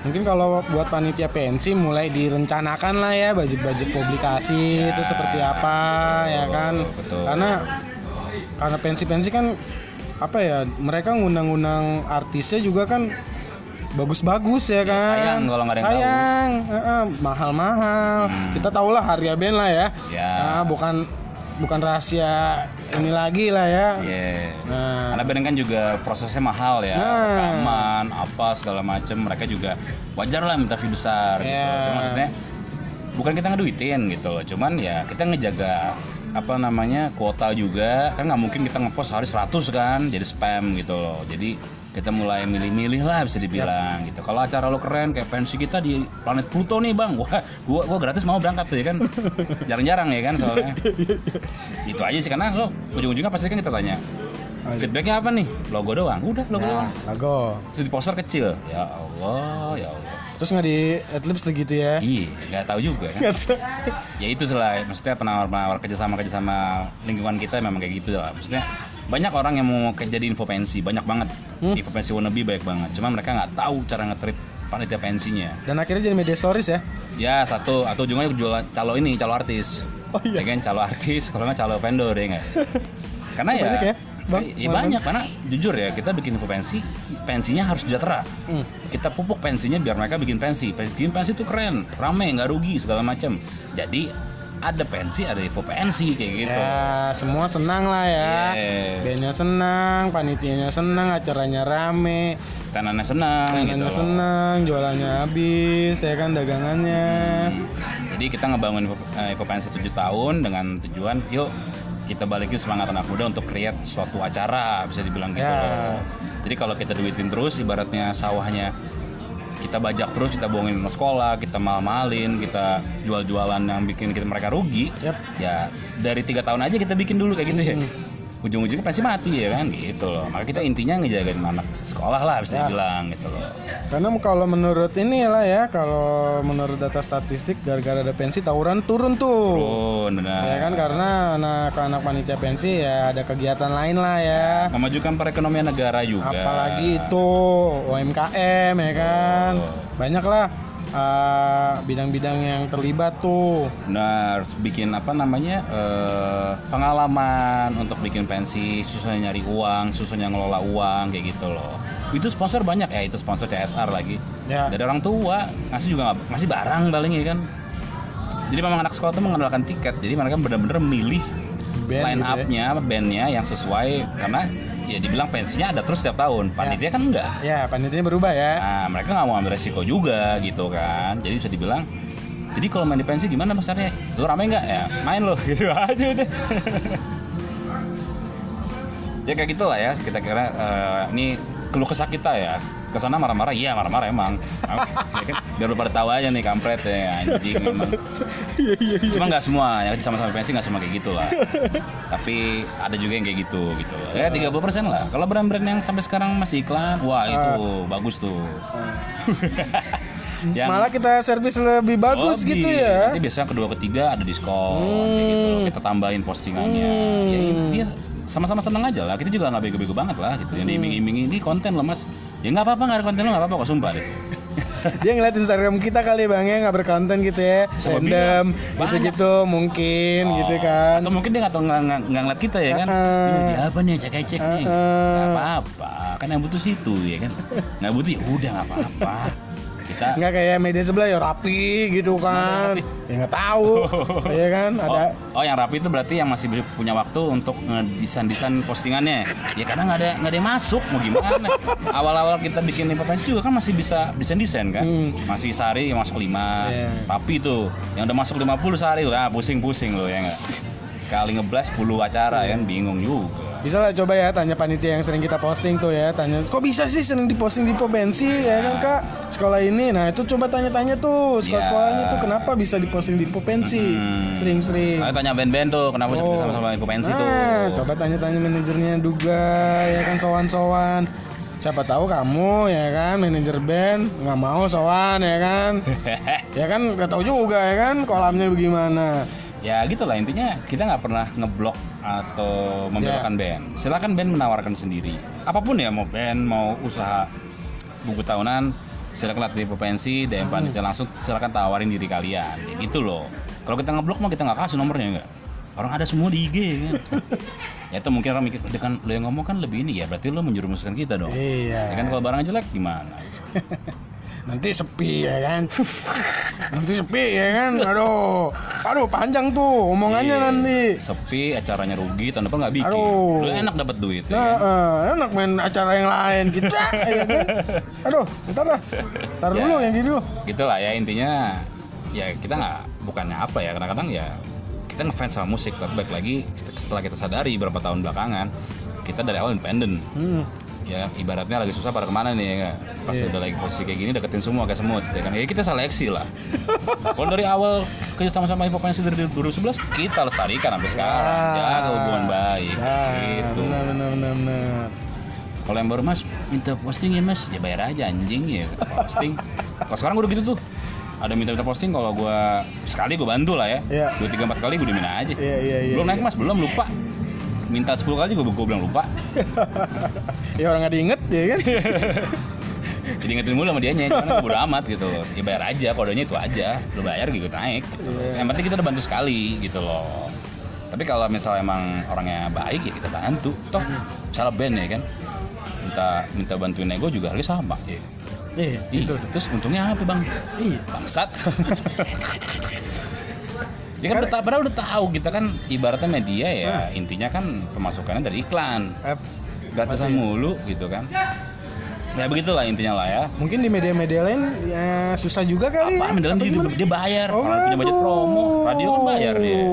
Mungkin kalau buat panitia pensi mulai direncanakan lah ya budget-budget publikasi Ya, itu seperti apa ya betul, kan. betul. Karena karena pensi-pensi kan apa ya mereka ngundang-undang artisnya juga kan bagus-bagus ya kan. sayang kalau nggak ada yang tahu. Sayang, mahal-mahal. Hmm. Kita tahulah harga band lah ya. Ya. Nah, bukan bukan rahasia ini lagi lah ya. Iya. Nah, Karena band kan juga prosesnya mahal ya, Nah. rekaman, apa segala macem. Mereka juga wajar lah minta fee besar gitu. Ya. Cuma maksudnya bukan kita ngeduitin gitu loh. Cuman ya kita ngejaga apa namanya kuota juga. Kan nggak mungkin kita ngepost hari 100 kan jadi spam gitu loh. Jadi kita mulai milih-milih lah bisa dibilang gitu. Kalau acara lo keren kayak pensi kita di planet Pluto nih bang. Wah gua gua gratis mau berangkat tuh ya kan? Jarang-jarang ya kan soalnya. Itu aja sih karena lo ujung-ujungnya pasti kan kita tanya feedbacknya apa nih? Logo doang. Udah logo Nah, doang. lago. terus di poster kecil. Ya Allah ya Allah Terus nggak di adlibs gitu ya? iya nggak tahu juga kan ya itu lah maksudnya penawar-penawar kerjasama kerjasama lingkungan kita memang kayak gitu lah maksudnya banyak orang yang mau ke- jadi info pensi banyak banget Hmm. info pensi wannabe banyak banget cuma mereka nggak tahu cara nge-treat panitia pensinya Dan akhirnya jadi media stories ya? ya satu atau ujungnya jual calo ini calo artis Oh iya. ya kan calo artis kalau nggak calo vendor ya nggak karena ya ya, Bang? Iya banyak karena jujur ya kita bikin pensi pensinya harus sejahtera Hmm. kita pupuk pensinya biar mereka bikin pensi bikin pensi itu keren rame nggak rugi segala macam jadi ada pensi ada info pensi kayak gitu Ya, semua senang lah ya. Iya. Bandnya senang, panitianya senang, acaranya rame, tenannya senang gitu mainannya loh. senang, jualannya habis, ya kan dagangannya. Hmm. jadi kita ngebangun info, eh, info pensi 7 tahun dengan tujuan yuk kita balikin semangat anak muda untuk create suatu acara bisa dibilang gitu loh. jadi kalau kita duitin terus ibaratnya sawahnya kita bajak terus kita bohongin sekolah kita mal-malin kita jual-jualan yang bikin kita mereka rugi Yap. ya dari tiga tahun aja kita bikin dulu kayak gitu ya ujung-ujungnya pasti mati ya kan gitu loh maka kita intinya ngejagain anak sekolah lah bisa Ya. dibilang gitu loh Karena kalau menurut ini lah ya, kalau menurut data statistik gara-gara ada pensi tawuran turun tuh. Turun benar Ya kan karena anak-anak panitia pensi ya ada kegiatan lain lah ya. memajukan perekonomian negara juga Apalagi itu UMKM ya kan. Banyak lah uh, bidang-bidang yang terlibat tuh. benar bikin apa namanya eh, pengalaman untuk bikin pensi susahnya nyari uang susahnya ngelola uang kayak gitu loh itu sponsor banyak ya itu sponsor CSR lagi Ya. dari orang tua ngasih juga ngasih barang paling ya kan jadi memang anak sekolah tuh mengandalkan tiket jadi mereka benar-benar milih Band line gitu ya. up-nya bandnya yang sesuai karena ya dibilang pensinya ada terus setiap tahun panitia kan enggak Ya, panitianya berubah ya. Nah, mereka nggak mau ambil resiko juga gitu kan. Jadi bisa dibilang, jadi kalau main di pensi gimana mas Arya? Lu rame nggak ya? Main loh gitu aja udah. ya kayak gitulah ya. Kita kira eh, ini keluh kesah kita ya. Ke sana marah-marah, iya marah-marah emang. Ya kan? Biar lu pada tahu aja nih kampret ya anjing emang. Cuma nggak semua ya sama-sama pensi nggak semua kayak gitu lah. Tapi ada juga yang kayak gitu gitu. Ya 30% lah. Kalau brand-brand yang sampai sekarang masih iklan, wah itu bagus tuh. Yang- Malah kita servis lebih bagus Lebih. gitu ya. Nanti biasanya kedua ketiga ada diskon kayak gitu. Kita tambahin postingannya. Ya ini dia sama-sama seneng aja lah. Kita juga nggak bego-bego banget lah gitu. Yang diiming-iming ini konten loh mas. Ya nggak apa-apa nggak ada konten lo nggak apa-apa kok sumpah deh. Dia ngeliat Instagram kita kali bang ya nggak berkonten gitu ya, random bilang. gitu-gitu mungkin Oh, gitu kan. Atau mungkin dia nggak nggak ngeliat kita ya kan. Ini dia apa nih cek-cek nih. Uh-uh. Nggak apa-apa. Kan yang butuh situ ya kan. Nggak butuh ya udah nggak apa-apa. Kita Nggak kayak media sebelah ya rapi gitu kan. Ya nggak tahu, ya kan ada. Oh, oh yang rapi itu berarti yang masih punya waktu untuk ngedesain-desain postingannya. Ya karena nggak ada nggak ada yang masuk mau gimana. Awal-awal kita bikin informasi juga kan masih bisa desain-desain kan. Hmm. Masih sehari yang masuk 5. Iya. Rapi tuh. Yang udah masuk 50 sehari lah pusing-pusing loh ya nggak. sekali ngeblas 10 acara ya kan bingung juga Bisa lah coba ya tanya panitia yang sering kita posting tuh ya Tanya kok bisa sih sering diposting di Pobensi ya kan kak Sekolah ini Nah itu coba tanya-tanya tuh Sekolah-sekolahnya tuh kenapa bisa diposting di Pobensi Hmm. Sering-sering Ayo tanya band-band tuh kenapa bisa Oh. sama-sama pensi tuh Nah, coba tanya-tanya manajernya juga ya kan sowan-sowan. Siapa tahu kamu ya kan manajer band nggak mau sowan ya kan. ya kan nggak tahu juga ya kan kolamnya bagaimana. Ya gitu lah intinya kita nggak pernah ngeblok atau membelokkan Ya. band silakan band menawarkan sendiri apa pun ya mau band mau usaha buku tahunan silakan latih potensi DM Hmm. panitia langsung silakan tawarin diri kalian Kayak gitu loh kalau kita ngeblok mah kita nggak kasih nomornya enggak orang ada semua di IG kan ya itu mungkin orang mikir "Udah kan lo yang ngomong kan lebih ini ya berarti lo menjerumuskan kita dong ya Iya. kan kalau barangnya jelek gimana Nanti sepi ya kan. nanti sepi ya kan. Aduh. Aduh panjang tuh omongannya Iya. nanti. sepi acaranya rugi tahun depan nggak bikin Aduh. lo enak dapat duit ya kan? eh, enak main acara yang lain kita ya kan. Aduh, ntar dah. Ntar Ya. dulu yang gitu. gitulah ya intinya ya kita nggak bukannya apa ya kadang-kadang ya kita ngefans sama musik tapi balik lagi setelah kita sadari beberapa tahun belakangan kita dari awal independen Hmm. Ya ibaratnya lagi susah pada ke mana nih ya nggak? pas Iya. udah lagi posisi kayak gini deketin semua kayak semut ya kan? Ya kita seleksi lah. Kalau dari awal kerja sama sama Info Pensi dari 2011 kita lestarikan sampai sekarang. Jaga hubungan baik Ah, gitu. benar benar benar benar. kalau yang baru mas minta postingin mas? Ya bayar aja anjing ya. Posting. Kalau sekarang udah gitu tuh. Ada minta minta posting kalau gue sekali gue bantu lah ya. Iya. dua tiga empat kali gue dimin aja. Iya, iya, iya, belum iya. naik mas? Belum lupa minta 10 kali gue gue bilang lupa ya orang nggak diinget ya kan jadi ingetin mulu sama dianya cuman gue bodo amat gitu ya bayar aja kodenya itu aja lu bayar gitu naik gitu. Iya. yang penting kita udah bantu sekali gitu loh tapi kalau misalnya emang orangnya baik ya kita bantu toh salah band ya kan minta minta bantuin nego juga harga sama ya. iya Ih, itu terus untungnya apa bang? iya Bangsat. ya kan udah, ta- padahal udah tahu kita kan ibaratnya media ya intinya kan pemasukannya dari iklan. Eh, gratisan mulu gitu kan. Ya begitulah intinya lah ya. Mungkin di media-media lain ya susah juga kali apa ya. dalam Apa dia, dia bayar. Oh, orang punya budget promo radio kan bayar dia.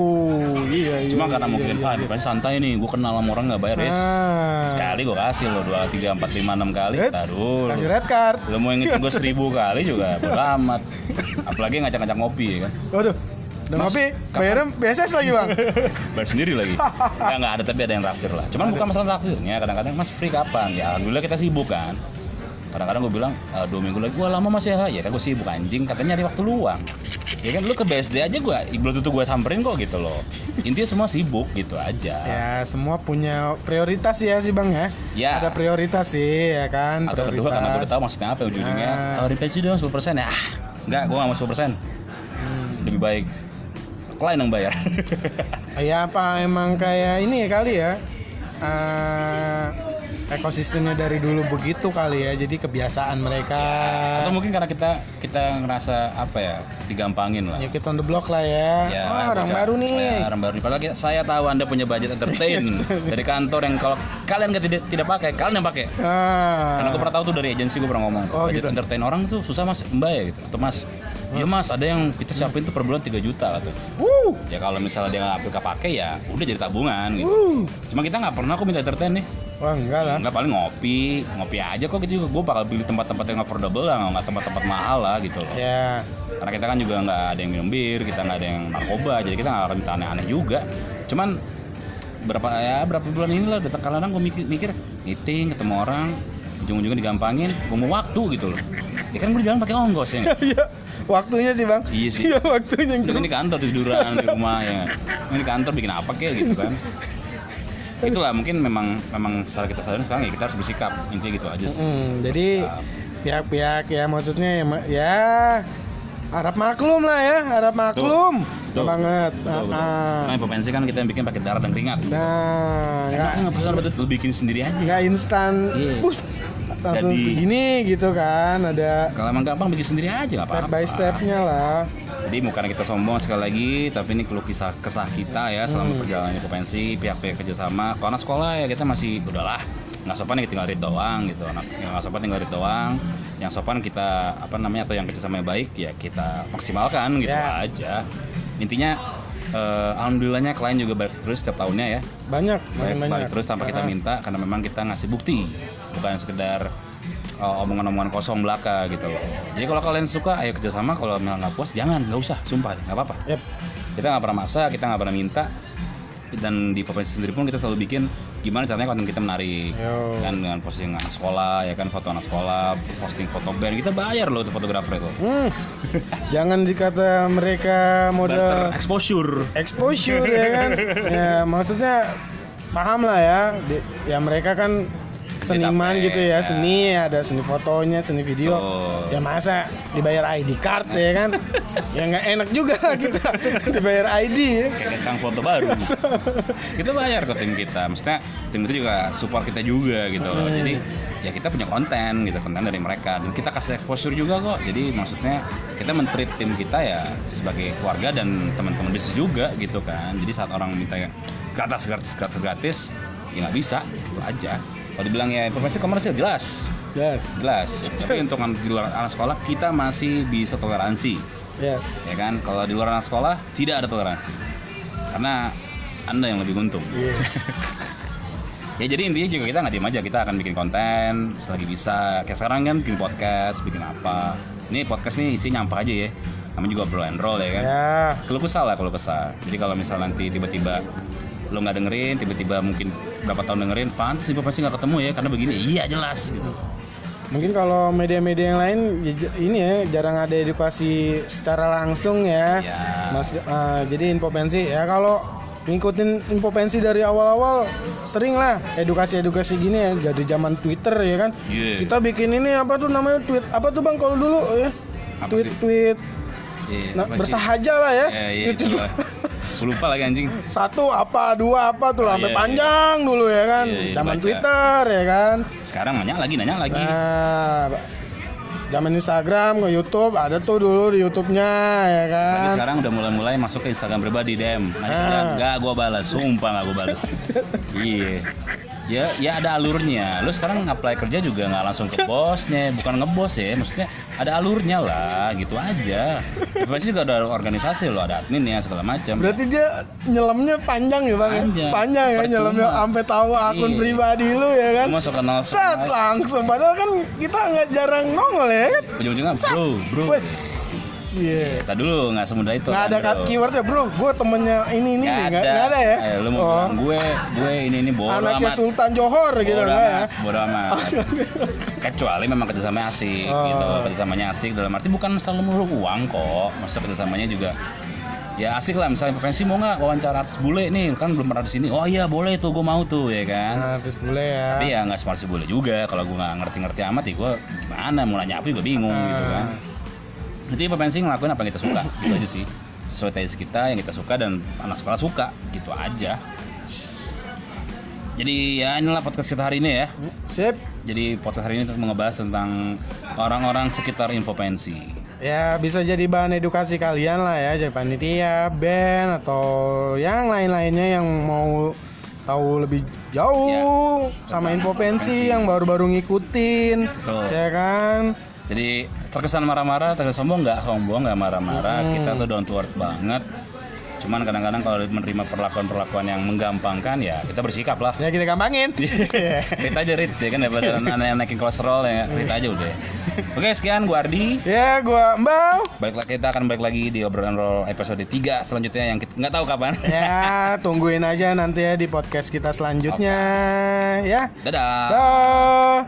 Iya iya cuma iya, karena iya, mungkin iya, ah iya. bukan santai nih gue kenal sama orang nggak bayar yes Ah. sekali gue kasih lo dua tiga empat lima enam kali taruh. Kasih red card. Lo mau ngitung gue seribu kali juga bodo amat. Apalagi ngajak-ngajak ngopi ya kan. Waduh ngopi kapan- bayarnya BSS lagi bang? Bayar sendiri lagi. Ya nggak ada tapi ada yang traktir lah. Cuman bukan masalah traktirnya kadang-kadang mas free kapan? Ya alhamdulillah kita sibuk kan. Kadang-kadang gue bilang "Eh, dua minggu lagi. Wah lama masih ya ya. Kan gue sibuk anjing. Katanya ada waktu luang. Ya kan lu ke BSD aja gue belum tentu gue samperin kok gitu loh. Intinya semua sibuk gitu aja. Ya semua punya prioritas ya sih bang ya? Ya. ada prioritas sih ya kan? Atau kedua karena gue udah tahu maksudnya apa ujungnya. Ah. tawarin pensi dong 10% ya ah enggak gue gak mau 10% lebih baik klien yang bayar ya apa emang kayak ini ya kali ya eh, ekosistemnya dari dulu begitu kali ya jadi kebiasaan mereka atau mungkin karena kita kita ngerasa apa ya digampangin lah ya kids on the block lah ya, Ya, Wah, orang baru nih Ya, orang baru nih. Padahal kita- saya tahu anda punya budget entertain dari kantor yang kalau kalian tidak tidak pakai, kalian yang pakai. ah. Karena gue pernah tahu tuh dari agensi gue pernah ngomong, Oh, budget gitu. entertain orang tuh susah mas, mbak ya gitu, atau mas. Iya mas, ada yang kita siapin tuh per bulan 3 juta tuh. Wuh, Ya kalau misalnya dia nggak nggak pakai ya udah jadi tabungan gitu. Cuma kita nggak pernah kok minta entertain nih. wah enggak lah Enggak paling ngopi, ngopi aja kok gitu juga. Gue bakal pilih tempat-tempat yang affordable lah, nggak tempat-tempat mahal lah gitu loh. ya Karena kita kan juga nggak ada yang minum bir, kita nggak ada yang narkoba, jadi kita nggak akan minta aneh-aneh juga. Cuman berapa ya berapa bulan ini lah, datang kadang gue mikir, mikir meeting, ketemu orang, ujung-ujungnya digampangin, gue mau waktu gitu loh. Ya kan gue jalan pakai ongkos ya. waktunya sih bang. Iya sih. Iya waktunya yang ini kantor tiduran di rumah ya. Ini kantor bikin apa kek gitu kan. Itulah mungkin memang memang secara kita sadar sekarang ya kita harus bersikap intinya gitu aja sih. Hmm, jadi pihak-pihak ya maksudnya ya, ya harap maklum lah ya, harap maklum. Betul banget. Betul, betul. Ah, Nah, kan kita yang bikin pakai darah dan keringat. Nah, Enak nggak nggak pesan betul lu bikin sendiri aja. nggak instan, Iya. Bus, langsung Jadi- segini gitu kan, ada Kalau emang gampang bikin sendiri aja step apa-apa. by stepnya lah. Jadi bukan kita sombong sekali lagi, tapi ini keluh kisah kesah kita ya selama Hmm. perjalanan ke pensi, pihak-pihak kerjasama. Anak sekolah ya kita masih udahlah nggak sopan ya tinggal read doang gitu. Anak yang nggak sopan tinggal read doang. Yang sopan kita apa namanya atau yang kerjasama yang baik ya kita maksimalkan gitu Ya. aja. Intinya eh, alhamdulillahnya klien juga balik terus setiap tahunnya ya. Banyak, balik, banyak. balik terus tanpa kita minta karena memang kita ngasih bukti. Bukan sekedar uh, omongan-omongan kosong belaka gitu loh. Jadi kalau kalian suka ayo kerjasama. Kalau memang nggak puas jangan. Nggak usah. Sumpah nggak apa-apa. Yep. kita nggak pernah maksa kita nggak pernah minta. Dan di Popeye sendiri pun kita selalu bikin gimana caranya konten kita menarik Yo. kan dengan posting anak sekolah ya kan foto anak sekolah posting foto band kita bayar loh tuh fotografer itu Hmm. Jangan dikata mereka barter exposure exposure ya kan. Ya maksudnya paham lah ya. Di- ya mereka kan seniman gitu ya, ya. seni ada seni fotonya, seni video. Betul. Ya masa dibayar ID card ya kan? ya nggak enak juga kita dibayar ID ya. kayak kang foto baru kita bayar ke tim kita maksudnya tim itu juga support kita juga gitu loh jadi ya kita punya konten gitu konten dari mereka dan kita kasih exposure juga kok jadi maksudnya kita mentreat tim kita ya sebagai keluarga dan teman-teman bisnis juga gitu kan jadi saat orang minta gratis gratis gratis gratis ya nggak bisa gitu aja kalau dibilang ya informasi komersil jelas. Yes. jelas. Tapi untuk di luar anak sekolah kita masih bisa toleransi. Ya. ya kan? Kalau di luar anak sekolah tidak ada toleransi. Karena anda yang lebih untung. Iya. ya jadi intinya juga kita nggak diem aja. Kita akan bikin konten selagi bisa. Kayak sekarang kan bikin podcast bikin apa. Ini podcast ini isinya apa aja ya. Namanya juga bro and roll ya kan? Ya. keluh kesah lah keluh kesah. Jadi kalau misal nanti tiba-tiba lo nggak dengerin tiba-tiba mungkin berapa tahun dengerin pantas sih pasti nggak ketemu ya karena begini iya jelas gitu Mungkin kalau media-media yang lain ya ini ya jarang ada edukasi secara langsung ya. Ya. Mas eh, jadi infopensi ya kalau ngikutin infopensi dari awal-awal sering lah edukasi-edukasi gini ya jadi zaman Twitter ya kan. Iya. Kita bikin ini apa tuh namanya tweet apa tuh Bang kalau dulu ya? Apa tweet tweet Iya, nah, bersahaja lah ya. Iya, Tweet- itulah. Gua lupa lagi anjing Satu apa dua apa tuh Oh, sampai iya. panjang dulu ya kan. Iya, iya, zaman. Twitter ya kan. sekarang nanya lagi nanya lagi Nah, zaman Instagram ke YouTube ada tuh dulu di YouTube-nya ya Tapi kan. sekarang udah mulai-mulai masuk ke Instagram pribadi DM. Nah, Ah. enggak gua balas, sumpah enggak gua balas. iya. Ya, ya ada alurnya. Lu sekarang apply kerja juga nggak langsung ke bosnya, bukan ngebos ya. Maksudnya ada alurnya lah, gitu aja. Pasti juga ada organisasi lo, ada adminnya segala macam. Berarti dia nyelamnya panjang ya bang? ya? Panjang. Panjang ya nyelamnya sampai tahu akun Iya. pribadi lu ya kan? Masuk kenal Set langsung. Padahal kan kita nggak jarang nongol ya kan? ujung-ujungnya bro, bro. Wes. Iya. Kita dulu nggak semudah itu. Nggak kan, ada bro. keywordnya bro. Gue temennya ini ini Nggak nih. Nggak nggak ada ya? Eh, lu mau Oh. bilang gue, gue ini ini bodo Anaknya amat. Sultan Johor gitu Bodo enggak ya? amat, bodo amat. Kecuali memang kerjasamanya asik Oh. gitu. Kerjasamanya asik dalam arti bukan selalu melulu uang kok. Maksudnya kerjasamanya juga ya asik lah misalnya pensi mau nggak wawancara artis bule nih kan belum pernah di sini oh iya boleh tuh gue mau tuh ya kan Nah, terus boleh ya. tapi ya nggak smart sih boleh juga kalau gue nggak ngerti-ngerti amat ya gue gimana mau nanya apa juga bingung gitu kan jadi pensi ngelakuin apa yang kita suka? Gitu aja sih. Sesuai taste kita yang kita suka dan anak sekolah suka. Gitu aja. Jadi ya inilah podcast kita hari ini ya. Sip. jadi podcast hari ini mau ngebahas tentang orang-orang sekitar infopensi Ya bisa jadi bahan edukasi kalian lah ya. Jadi panitia, band Atau yang lain-lainnya yang mau tahu lebih jauh Sama info pensi. yang baru-baru ngikutin. Betul. Ya kan Jadi terkesan marah-marah, terkesan sombong nggak sombong, nggak marah-marah. Kita tuh down to earth banget. Cuman kadang-kadang kalau menerima perlakuan-perlakuan yang menggampangkan ya kita bersikap lah. Ya kita gampangin Rit aja Rit, ya kan daripada aneh naikin kolesterol ya Rit aja udah. Oke sekian gua Ardi. Ya gua Mbau Balik lagi kita akan balik lagi di obrolan roll episode 3 selanjutnya yang kita nggak tahu kapan. Ya tungguin aja nanti ya di podcast kita selanjutnya Ya Dadah. Dah